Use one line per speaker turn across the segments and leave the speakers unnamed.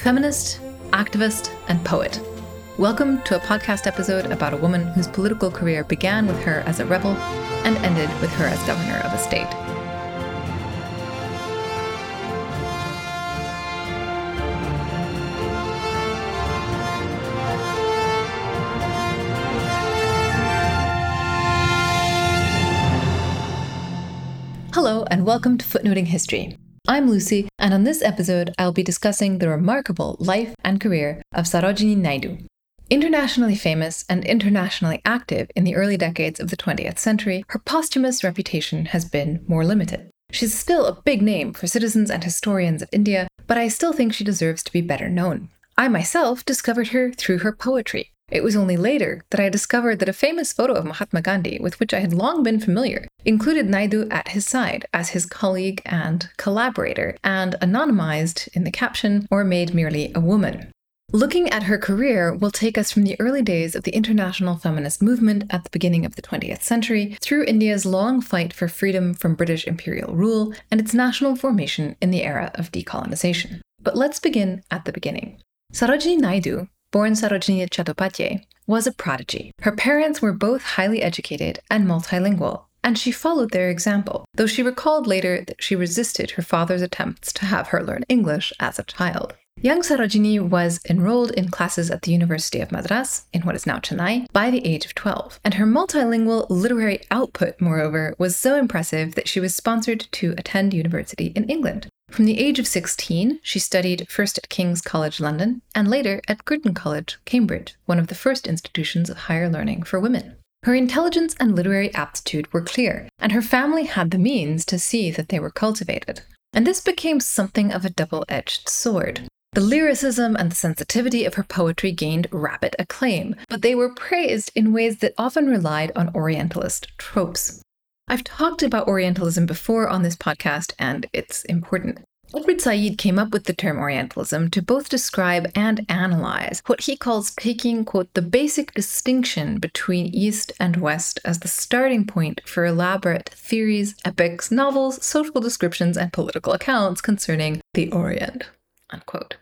feminist, activist, and poet. Welcome to a podcast episode about a woman whose political career began with her as a rebel and ended with her as governor of a state. Hello, and welcome to Footnoting History. I'm Lucy, and on this episode, I'll be discussing the remarkable life and career of Sarojini Naidu. Internationally famous and internationally active in the early decades of the 20th century, her posthumous reputation has been more limited. She's still a big name for citizens and historians of India, but I still think she deserves to be better known. I myself discovered her through her poetry, it was only later that I discovered that a famous photo of Mahatma Gandhi, with which I had long been familiar, included Naidu at his side as his colleague and collaborator, and anonymized in the caption or made merely a woman. Looking at her career will take us from the early days of the international feminist movement at the beginning of the 20th century through India's long fight for freedom from British imperial rule and its national formation in the era of decolonization. But let's begin at the beginning. Sarojini Naidu born Sarojini Chattopadhyay, was a prodigy. Her parents were both highly educated and multilingual, and she followed their example, though she recalled later that she resisted her father's attempts to have her learn English as a child. Young Sarojini was enrolled in classes at the University of Madras, in what is now Chennai, by the age of 12, and her multilingual literary output, moreover, was so impressive that she was sponsored to attend university in England. From the age of 16, she studied first at King's College London and later at Girton College, Cambridge, one of the first institutions of higher learning for women. Her intelligence and literary aptitude were clear, and her family had the means to see that they were cultivated. And this became something of a double edged sword. The lyricism and the sensitivity of her poetry gained rapid acclaim, but they were praised in ways that often relied on Orientalist tropes. I've talked about Orientalism before on this podcast, and it's important. Edward Said came up with the term Orientalism to both describe and analyze what he calls taking, quote, the basic distinction between East and West as the starting point for elaborate theories, epics, novels, social descriptions, and political accounts concerning the Orient, unquote.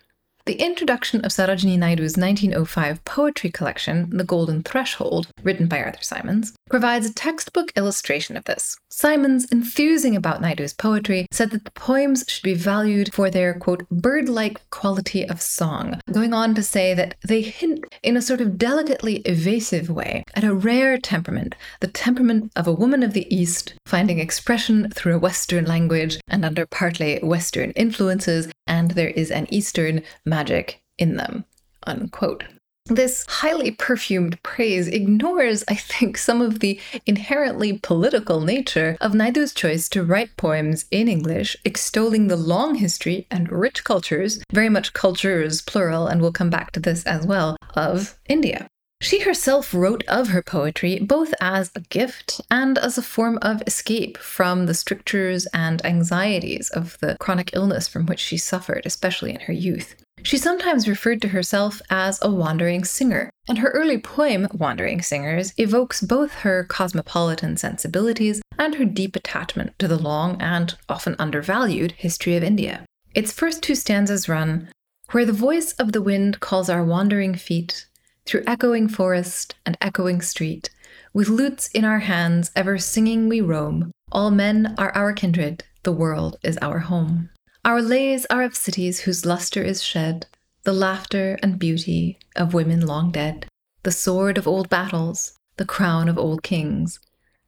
The introduction of Sarojini Naidu's 1905 poetry collection, The Golden Threshold, written by Arthur Symons, provides a textbook illustration of this. Symons, enthusing about Naidu's poetry, said that the poems should be valued for their, quote, bird like quality of song, going on to say that they hint in a sort of delicately evasive way at a rare temperament, the temperament of a woman of the East, finding expression through a Western language and under partly Western influences, and there is an Eastern magic in them. Unquote. This highly perfumed praise ignores, I think, some of the inherently political nature of Naidu's choice to write poems in English, extolling the long history and rich cultures, very much cultures plural, and we'll come back to this as well, of India. She herself wrote of her poetry both as a gift and as a form of escape from the strictures and anxieties of the chronic illness from which she suffered, especially in her youth. She sometimes referred to herself as a wandering singer, and her early poem, Wandering Singers, evokes both her cosmopolitan sensibilities and her deep attachment to the long and often undervalued history of India. Its first two stanzas run Where the voice of the wind calls our wandering feet, through echoing forest and echoing street, with lutes in our hands, ever singing we roam. All men are our kindred, the world is our home. Our lays are of cities whose lustre is shed, the laughter and beauty of women long dead, the sword of old battles, the crown of old kings,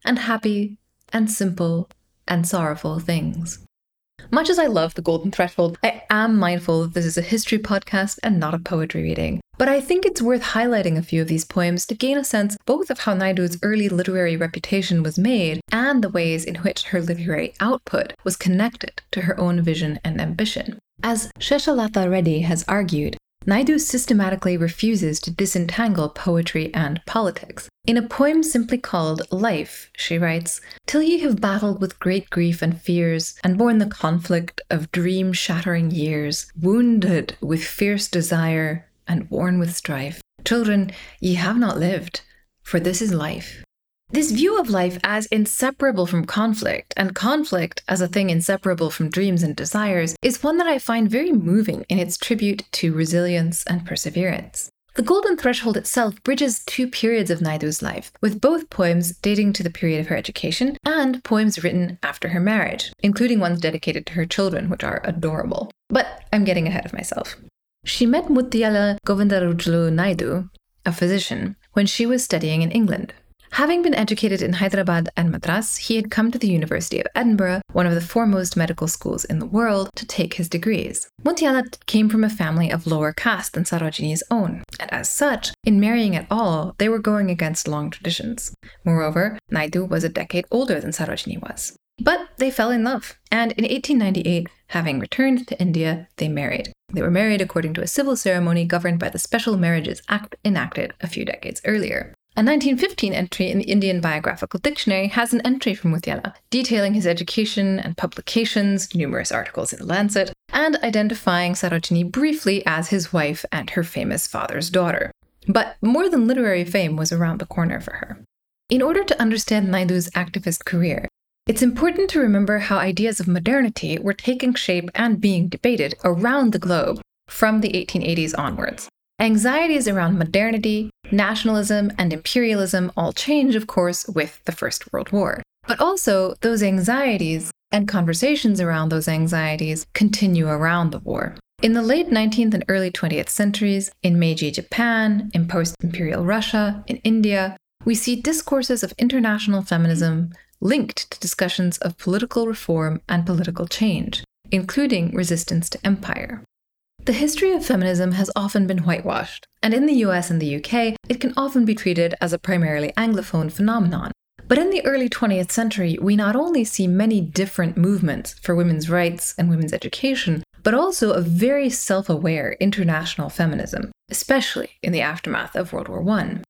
and happy and simple and sorrowful things. Much as I love The Golden Threshold, I am mindful that this is a history podcast and not a poetry reading. But I think it's worth highlighting a few of these poems to gain a sense both of how Naidu's early literary reputation was made and the ways in which her literary output was connected to her own vision and ambition. As Sheshalatha Reddy has argued, Naidu systematically refuses to disentangle poetry and politics. In a poem simply called Life, she writes Till ye have battled with great grief and fears, and borne the conflict of dream shattering years, wounded with fierce desire, and worn with strife. Children, ye have not lived, for this is life. This view of life as inseparable from conflict, and conflict as a thing inseparable from dreams and desires, is one that I find very moving in its tribute to resilience and perseverance. The Golden Threshold itself bridges two periods of Naidu's life, with both poems dating to the period of her education and poems written after her marriage, including ones dedicated to her children, which are adorable. But I'm getting ahead of myself. She met Mutyala Govindarajulu Naidu, a physician, when she was studying in England. Having been educated in Hyderabad and Madras, he had come to the University of Edinburgh, one of the foremost medical schools in the world, to take his degrees. Mutyala came from a family of lower caste than Sarojini's own, and as such, in marrying at all, they were going against long traditions. Moreover, Naidu was a decade older than Sarojini was. But they fell in love, and in 1898, having returned to India, they married. They were married according to a civil ceremony governed by the Special Marriages Act enacted a few decades earlier. A 1915 entry in the Indian Biographical Dictionary has an entry from Mutyala detailing his education and publications, numerous articles in The Lancet, and identifying Sarojini briefly as his wife and her famous father's daughter. But more than literary fame was around the corner for her. In order to understand Naidu's activist career, it's important to remember how ideas of modernity were taking shape and being debated around the globe from the 1880s onwards. Anxieties around modernity, nationalism, and imperialism all change, of course, with the First World War. But also, those anxieties and conversations around those anxieties continue around the war. In the late 19th and early 20th centuries, in Meiji Japan, in post imperial Russia, in India, we see discourses of international feminism linked to discussions of political reform and political change, including resistance to empire. The history of feminism has often been whitewashed, and in the US and the UK, it can often be treated as a primarily Anglophone phenomenon. But in the early 20th century, we not only see many different movements for women's rights and women's education, but also a very self aware international feminism, especially in the aftermath of World War I.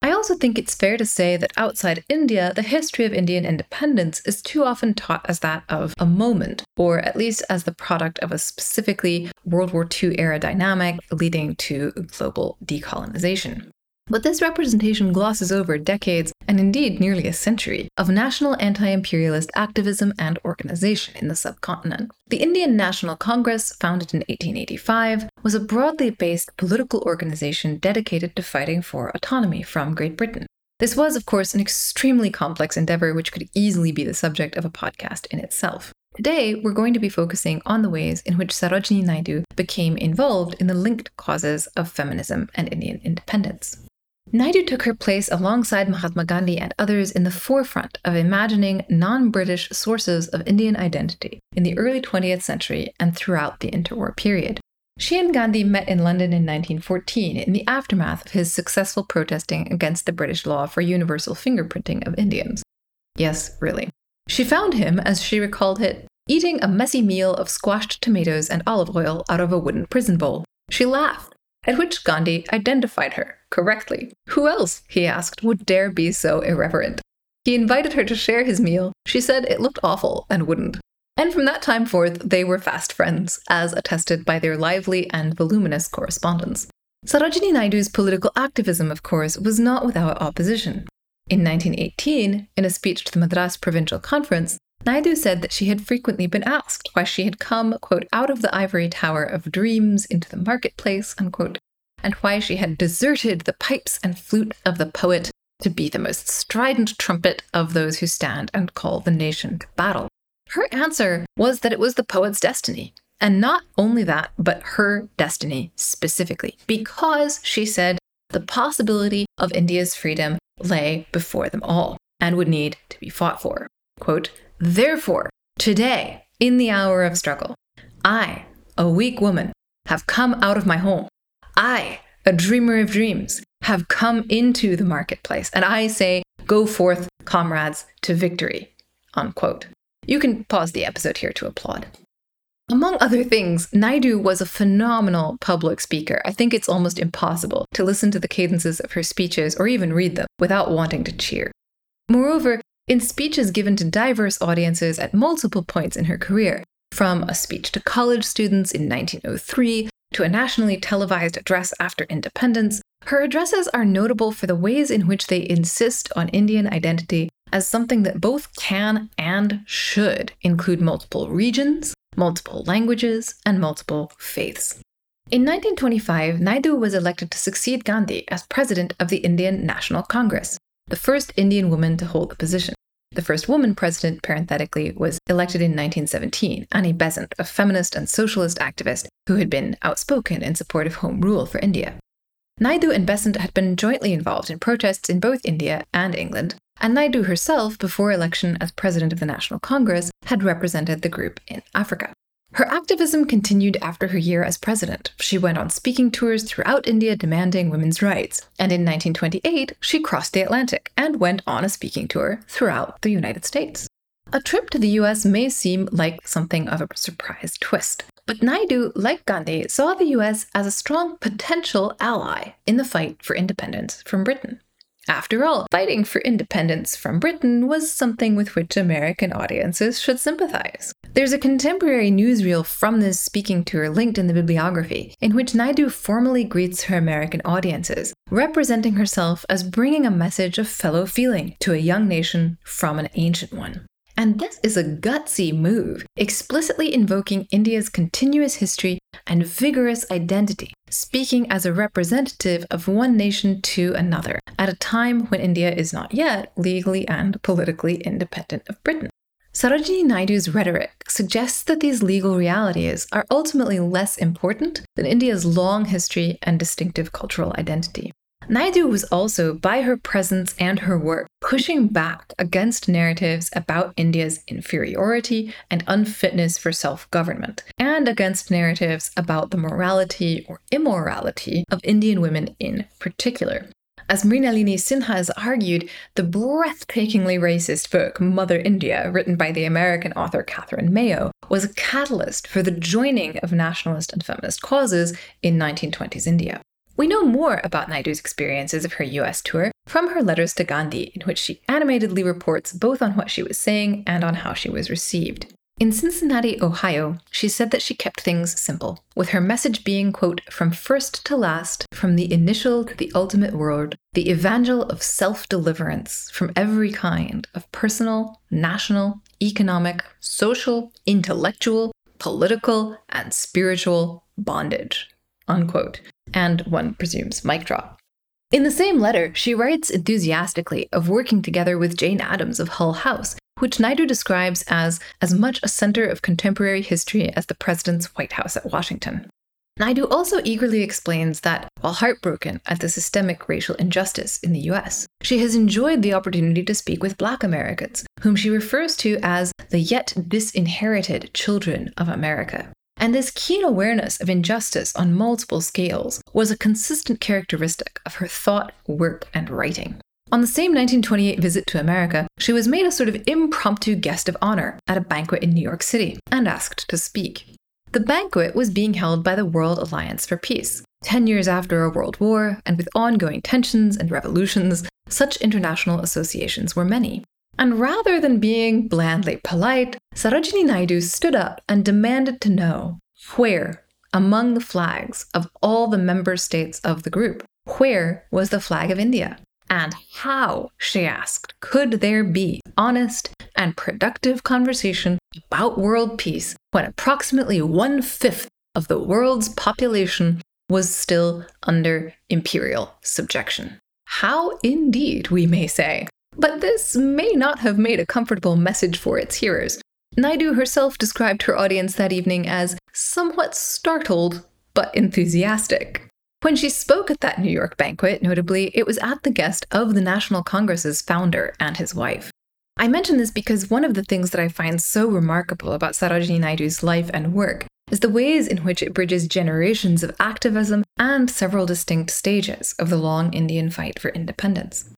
I also think it's fair to say that outside India, the history of Indian independence is too often taught as that of a moment, or at least as the product of a specifically World War II era dynamic leading to global decolonization. But this representation glosses over decades, and indeed nearly a century, of national anti imperialist activism and organization in the subcontinent. The Indian National Congress, founded in 1885, was a broadly based political organization dedicated to fighting for autonomy from Great Britain. This was, of course, an extremely complex endeavor which could easily be the subject of a podcast in itself. Today, we're going to be focusing on the ways in which Sarojini Naidu became involved in the linked causes of feminism and Indian independence. Naidu took her place alongside Mahatma Gandhi and others in the forefront of imagining non British sources of Indian identity in the early 20th century and throughout the interwar period. She and Gandhi met in London in 1914 in the aftermath of his successful protesting against the British law for universal fingerprinting of Indians. Yes, really. She found him, as she recalled it, eating a messy meal of squashed tomatoes and olive oil out of a wooden prison bowl. She laughed at which Gandhi identified her correctly. Who else, he asked, would dare be so irreverent? He invited her to share his meal. She said it looked awful and wouldn't. And from that time forth, they were fast friends, as attested by their lively and voluminous correspondence. Sarojini Naidu's political activism, of course, was not without opposition. In 1918, in a speech to the Madras Provincial Conference, Naidu said that she had frequently been asked why she had come, quote, out of the ivory tower of dreams into the marketplace, unquote, and why she had deserted the pipes and flute of the poet to be the most strident trumpet of those who stand and call the nation to battle. Her answer was that it was the poet's destiny. And not only that, but her destiny specifically, because she said the possibility of India's freedom lay before them all and would need to be fought for. Quote, Therefore, today, in the hour of struggle, I, a weak woman, have come out of my home. I, a dreamer of dreams, have come into the marketplace, and I say, Go forth, comrades, to victory. Unquote. You can pause the episode here to applaud. Among other things, Naidu was a phenomenal public speaker. I think it's almost impossible to listen to the cadences of her speeches or even read them without wanting to cheer. Moreover, in speeches given to diverse audiences at multiple points in her career, from a speech to college students in 1903 to a nationally televised address after independence, Her addresses are notable for the ways in which they insist on Indian identity as something that both can and should include multiple regions, multiple languages, and multiple faiths. In 1925, Naidu was elected to succeed Gandhi as president of the Indian National Congress, the first Indian woman to hold the position. The first woman president, parenthetically, was elected in 1917, Annie Besant, a feminist and socialist activist who had been outspoken in support of home rule for India. Naidu and Besant had been jointly involved in protests in both India and England, and Naidu herself, before election as president of the National Congress, had represented the group in Africa. Her activism continued after her year as president. She went on speaking tours throughout India demanding women's rights, and in 1928 she crossed the Atlantic and went on a speaking tour throughout the United States. A trip to the US may seem like something of a surprise twist, but Naidu, like Gandhi, saw the US as a strong potential ally in the fight for independence from Britain. After all, fighting for independence from Britain was something with which American audiences should sympathize. There's a contemporary newsreel from this speaking tour linked in the bibliography, in which Naidu formally greets her American audiences, representing herself as bringing a message of fellow feeling to a young nation from an ancient one. And this is a gutsy move, explicitly invoking India's continuous history and vigorous identity, speaking as a representative of one nation to another, at a time when India is not yet legally and politically independent of Britain. Sarojini Naidu's rhetoric suggests that these legal realities are ultimately less important than India's long history and distinctive cultural identity. Naidu was also, by her presence and her work, pushing back against narratives about India's inferiority and unfitness for self government, and against narratives about the morality or immorality of Indian women in particular. As Mrinalini Sinha has argued, the breathtakingly racist book Mother India, written by the American author Katherine Mayo, was a catalyst for the joining of nationalist and feminist causes in 1920s India. We know more about Naidu's experiences of her US tour from her letters to Gandhi, in which she animatedly reports both on what she was saying and on how she was received. In Cincinnati, Ohio, she said that she kept things simple, with her message being, quote, from first to last, from the initial to the ultimate word, the evangel of self deliverance from every kind of personal, national, economic, social, intellectual, political, and spiritual bondage, unquote and one presumes mic drop. In the same letter, she writes enthusiastically of working together with Jane Addams of Hull House, which Naidu describes as as much a center of contemporary history as the president's White House at Washington. Naidu also eagerly explains that, while heartbroken at the systemic racial injustice in the US, she has enjoyed the opportunity to speak with Black Americans, whom she refers to as the yet disinherited children of America. And this keen awareness of injustice on multiple scales was a consistent characteristic of her thought, work, and writing. On the same 1928 visit to America, she was made a sort of impromptu guest of honor at a banquet in New York City and asked to speak. The banquet was being held by the World Alliance for Peace. Ten years after a world war, and with ongoing tensions and revolutions, such international associations were many. And rather than being blandly polite, Sarojini Naidu stood up and demanded to know where, among the flags of all the member states of the group, where was the flag of India? And how, she asked, could there be honest and productive conversation about world peace when approximately one fifth of the world's population was still under imperial subjection? How indeed, we may say. But this may not have made a comfortable message for its hearers. Naidu herself described her audience that evening as somewhat startled but enthusiastic. When she spoke at that New York banquet, notably, it was at the guest of the National Congress's founder and his wife. I mention this because one of the things that I find so remarkable about Sarojini Naidu's life and work is the ways in which it bridges generations of activism and several distinct stages of the long Indian fight for independence.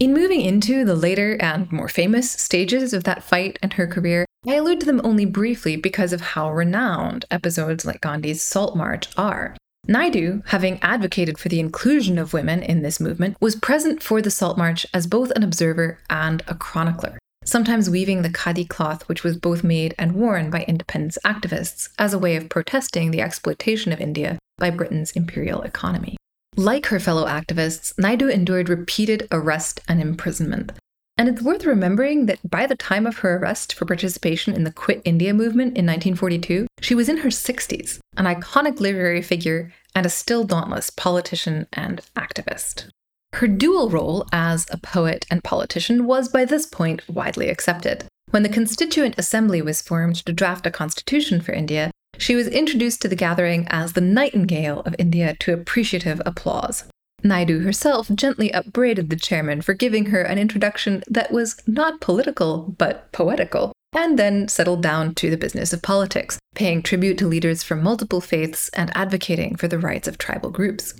In moving into the later and more famous stages of that fight and her career, I allude to them only briefly because of how renowned episodes like Gandhi's Salt March are. Naidu, having advocated for the inclusion of women in this movement, was present for the Salt March as both an observer and a chronicler, sometimes weaving the khadi cloth which was both made and worn by independence activists as a way of protesting the exploitation of India by Britain's imperial economy. Like her fellow activists, Naidu endured repeated arrest and imprisonment. And it's worth remembering that by the time of her arrest for participation in the Quit India movement in 1942, she was in her 60s, an iconic literary figure and a still dauntless politician and activist. Her dual role as a poet and politician was by this point widely accepted. When the Constituent Assembly was formed to draft a constitution for India, she was introduced to the gathering as the Nightingale of India to appreciative applause. Naidu herself gently upbraided the chairman for giving her an introduction that was not political, but poetical, and then settled down to the business of politics, paying tribute to leaders from multiple faiths and advocating for the rights of tribal groups.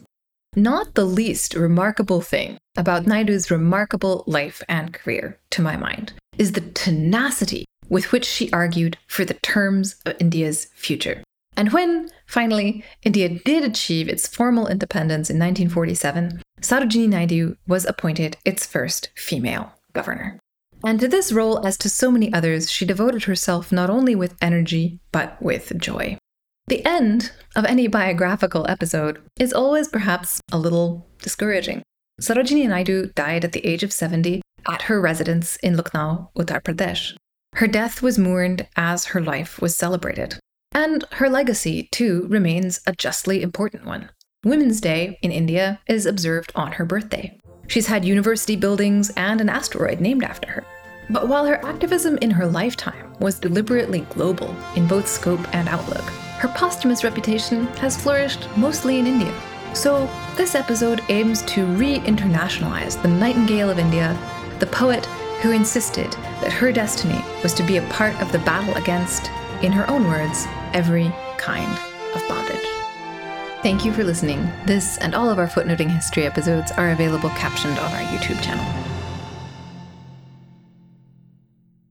Not the least remarkable thing about Naidu's remarkable life and career, to my mind, is the tenacity with which she argued for the terms of India's future. And when, finally, India did achieve its formal independence in 1947, Sarojini Naidu was appointed its first female governor. And to this role, as to so many others, she devoted herself not only with energy, but with joy. The end of any biographical episode is always perhaps a little discouraging. Sarojini Naidu died at the age of 70 at her residence in Lucknow, Uttar Pradesh. Her death was mourned as her life was celebrated. And her legacy, too, remains a justly important one. Women's Day in India is observed on her birthday. She's had university buildings and an asteroid named after her. But while her activism in her lifetime was deliberately global in both scope and outlook, her posthumous reputation has flourished mostly in India. So, this episode aims to re internationalize the Nightingale of India, the poet who insisted that her destiny was to be a part of the battle against, in her own words, every kind of bondage. Thank you for listening. This and all of our footnoting history episodes are available captioned on our YouTube channel.